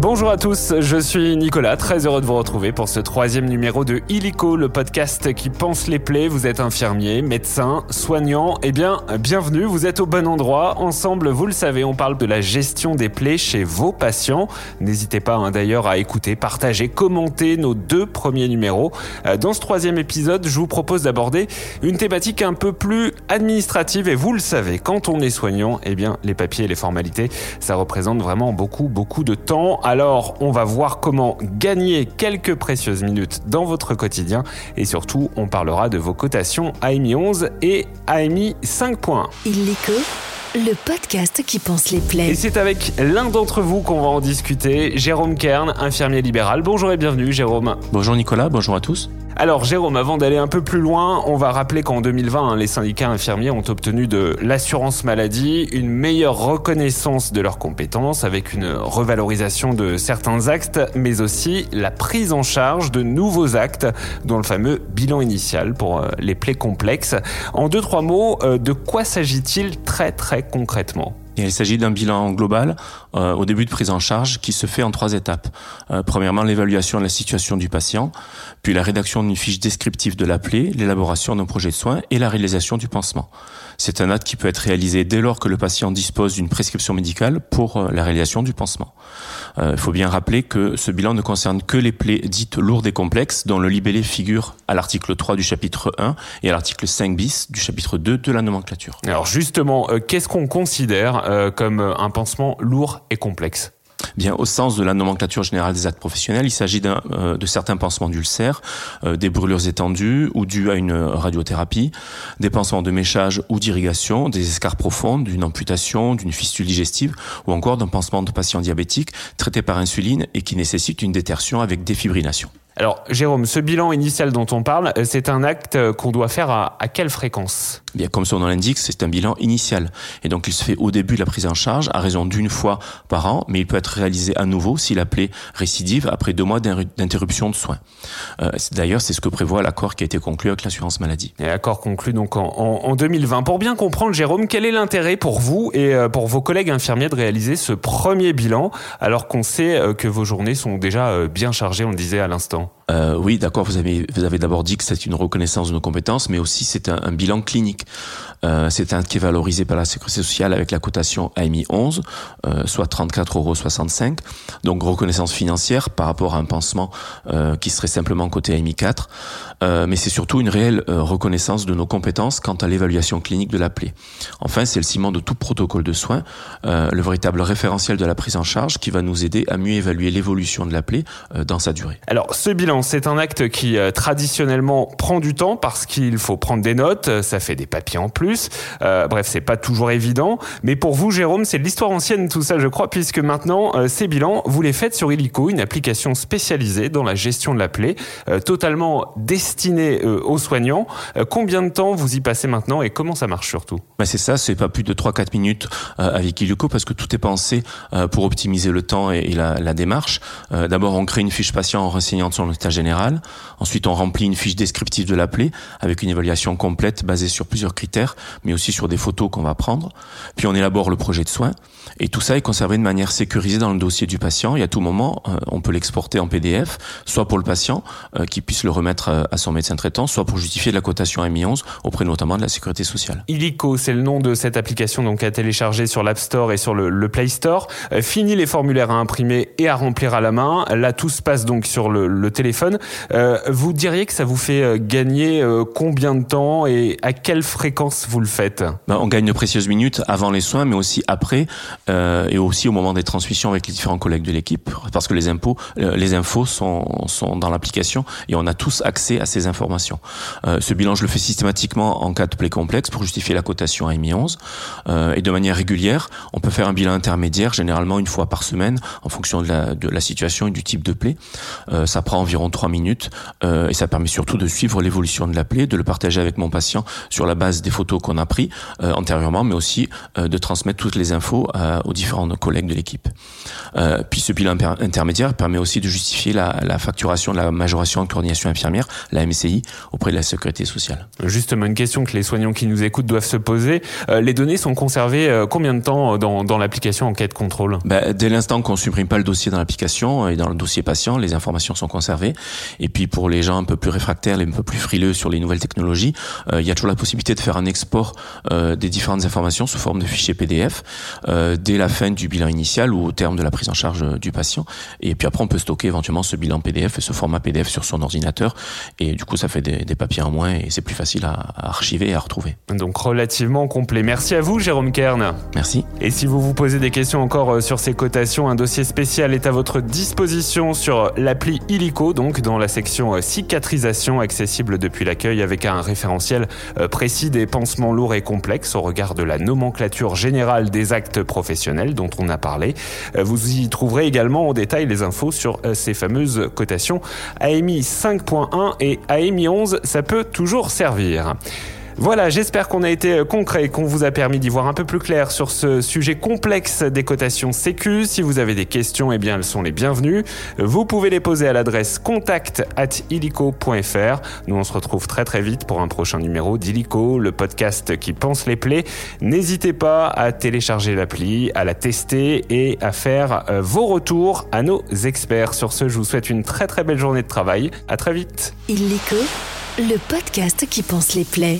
Bonjour à tous, je suis Nicolas, très heureux de vous retrouver pour ce troisième numéro de Illico, le podcast qui pense les plaies. Vous êtes infirmier, médecin, soignant, eh bien, bienvenue, vous êtes au bon endroit. Ensemble, vous le savez, on parle de la gestion des plaies chez vos patients. N'hésitez pas hein, d'ailleurs à écouter, partager, commenter nos deux premiers numéros. Euh, dans ce troisième épisode, je vous propose d'aborder une thématique un peu plus administrative et vous le savez, quand on est soignant, eh bien, les papiers et les formalités, ça représente vraiment beaucoup, beaucoup de temps. Alors, on va voir comment gagner quelques précieuses minutes dans votre quotidien et surtout, on parlera de vos cotations AMI 11 et AMI 5 points. Illico, le podcast qui pense les Et plaies. c'est avec l'un d'entre vous qu'on va en discuter, Jérôme Kern, infirmier libéral. Bonjour et bienvenue, Jérôme. Bonjour Nicolas, bonjour à tous. Alors Jérôme, avant d'aller un peu plus loin, on va rappeler qu'en 2020, hein, les syndicats infirmiers ont obtenu de l'assurance maladie une meilleure reconnaissance de leurs compétences avec une revalorisation de certains actes, mais aussi la prise en charge de nouveaux actes, dont le fameux bilan initial pour euh, les plaies complexes. En deux, trois mots, euh, de quoi s'agit-il très très concrètement? Il s'agit d'un bilan global euh, au début de prise en charge qui se fait en trois étapes. Euh, premièrement, l'évaluation de la situation du patient, puis la rédaction d'une fiche descriptive de la l'élaboration d'un projet de soins et la réalisation du pansement. C'est un acte qui peut être réalisé dès lors que le patient dispose d'une prescription médicale pour euh, la réalisation du pansement. Euh, Il faut bien rappeler que ce bilan ne concerne que les plaies dites lourdes et complexes dont le libellé figure à l'article 3 du chapitre 1 et à l'article 5 bis du chapitre 2 de la nomenclature. Alors justement, euh, qu'est-ce qu'on considère comme un pansement lourd et complexe? Bien, au sens de la nomenclature générale des actes professionnels, il s'agit euh, de certains pansements d'ulcères, euh, des brûlures étendues ou dues à une radiothérapie, des pansements de méchage ou d'irrigation, des escarres profondes, d'une amputation, d'une fistule digestive ou encore d'un pansement de patients diabétiques traités par insuline et qui nécessite une détertion avec défibrillation. Alors Jérôme, ce bilan initial dont on parle, euh, c'est un acte euh, qu'on doit faire à, à quelle fréquence? Bien, comme son nom l'indique, c'est un bilan initial. Et donc, il se fait au début de la prise en charge à raison d'une fois par an, mais il peut être réalisé à nouveau s'il appelé récidive après deux mois d'interruption de soins. Euh, D'ailleurs, c'est ce que prévoit l'accord qui a été conclu avec l'assurance maladie. Et accord conclu donc en, en- en 2020. Pour bien comprendre, Jérôme, quel est l'intérêt pour vous et pour vos collègues infirmiers de réaliser ce premier bilan, alors qu'on sait que vos journées sont déjà bien chargées, on le disait à l'instant? Euh, oui, d'accord, vous avez, d'abord dit que c'est une reconnaissance de nos compétences, mais aussi c'est un, bilan clinique. Euh, c'est un qui est valorisé par la sécurité sociale avec la cotation AMI 11, euh, soit 34,65 euros. Donc reconnaissance financière par rapport à un pansement qui serait simplement coté AMI 4. Euh, mais c'est surtout une réelle euh, reconnaissance de nos compétences quant à l'évaluation clinique de la plaie. Enfin, c'est le ciment de tout protocole de soins, euh, le véritable référentiel de la prise en charge qui va nous aider à mieux évaluer l'évolution de la plaie euh, dans sa durée. Alors, ce bilan, c'est un acte qui euh, traditionnellement prend du temps parce qu'il faut prendre des notes, euh, ça fait des papiers en plus. Bref, c'est pas toujours évident. Mais pour vous, Jérôme, c'est de l'histoire ancienne tout ça, je crois, puisque maintenant, ces bilans, vous les faites sur Illico, une application spécialisée dans la gestion de la plaie, totalement destinée euh, aux soignants. Euh, combien de temps vous y passez maintenant et comment ça marche surtout? Ben c'est ça, c'est pas plus de 3-4 minutes euh, avec Illuco parce que tout est pensé pour optimiser le temps et, la, démarche. D'abord, on crée une fiche patient en renseignant sur l'état général. Ensuite, on remplit une fiche descriptive de la plaie avec une évaluation complète basée sur plusieurs critères, mais aussi sur des photos qu'on va prendre. Puis, on élabore le projet de soins. Et tout ça est conservé de manière sécurisée dans le dossier du patient. Et à tout moment, on peut l'exporter en PDF, soit pour le patient qui puisse le remettre à son médecin traitant, soit pour justifier de la cotation MI11 auprès notamment de la sécurité sociale. Illico, c'est le nom de cette application donc à télécharger sur l'App Store et sur le, le Play Store. Euh, fini les formulaires à imprimer et à remplir à la main. Là, tout se passe donc sur le, le téléphone. Euh, vous diriez que ça vous fait euh, gagner euh, combien de temps et à quelle fréquence vous le faites? Ben, on gagne de précieuses minutes avant les soins, mais aussi après, et aussi au moment des transmissions avec les différents collègues de l'équipe, parce que les impôts, les infos sont, sont dans l'application et on a tous accès à ces informations. Euh, ce bilan, je le fais systématiquement en cas de plaie complexe pour justifier la cotation à MI 11, euh, et de manière régulière, on peut faire un bilan intermédiaire, généralement une fois par semaine, en fonction de la, situation et du type de plaie. Euh, ça prend environ trois minutes et ça permet surtout de suivre l'évolution de la plaie, de le partager avec mon patient sur la base des photos qu'on a pris euh, antérieurement, mais aussi de transmettre toutes les infos aux différents collègues de l'équipe. Puis ce bilan inter- intermédiaire permet aussi de justifier la, facturation de la majoration de coordination infirmière, la MCI auprès de la sécurité sociale. Justement, une question que les soignants qui nous écoutent doivent se poser. Euh, les données sont conservées euh, combien de temps dans, dans l'application enquête contrôle? Ben, Dès l'instant qu'on supprime pas le dossier dans l'application et dans le dossier patient, les informations sont conservées. Et puis pour les gens un peu plus réfractaires, un peu plus frileux sur les nouvelles technologies, il y a toujours la possibilité de faire un export des différentes informations sous forme de fichiers PDF dès la fin du bilan initial ou au terme de la prise en charge du patient. Et puis après, on peut stocker éventuellement ce bilan PDF et ce format PDF sur son ordinateur. Et du coup, ça fait des, papiers en moins et c'est plus facile à, archiver et à retrouver. Donc relativement complet. Merci à vous, Jérôme Kern. Merci. Et si vous vous posez des questions encore euh, sur ces cotations, un dossier spécial est à votre disposition sur l'appli Illico, donc dans la section euh, cicatrisation accessible depuis l'accueil avec un référentiel euh, précis des pansements lourds et complexes au regard de la nomenclature générale des actes professionnels dont on a parlé. Vous y trouverez également en détail les infos sur ces fameuses cotations AMI 5.1 et AMI 11, ça peut toujours servir. Voilà, j'espère qu'on a été euh, concret, qu'on vous a permis d'y voir un peu plus clair sur ce sujet complexe des cotations sécu. Si vous avez des questions, eh bien, elles sont les bienvenues. Vous pouvez les poser à l'adresse contact at illico.fr. Nous, on se retrouve très très vite pour un prochain numéro d'Illico, le podcast qui pense les plaies. N'hésitez pas à télécharger l'appli, à la tester et à faire euh, vos retours à nos experts. Sur ce, je vous souhaite une très très belle journée de travail. À très vite. Illico, le podcast qui pense les plaies.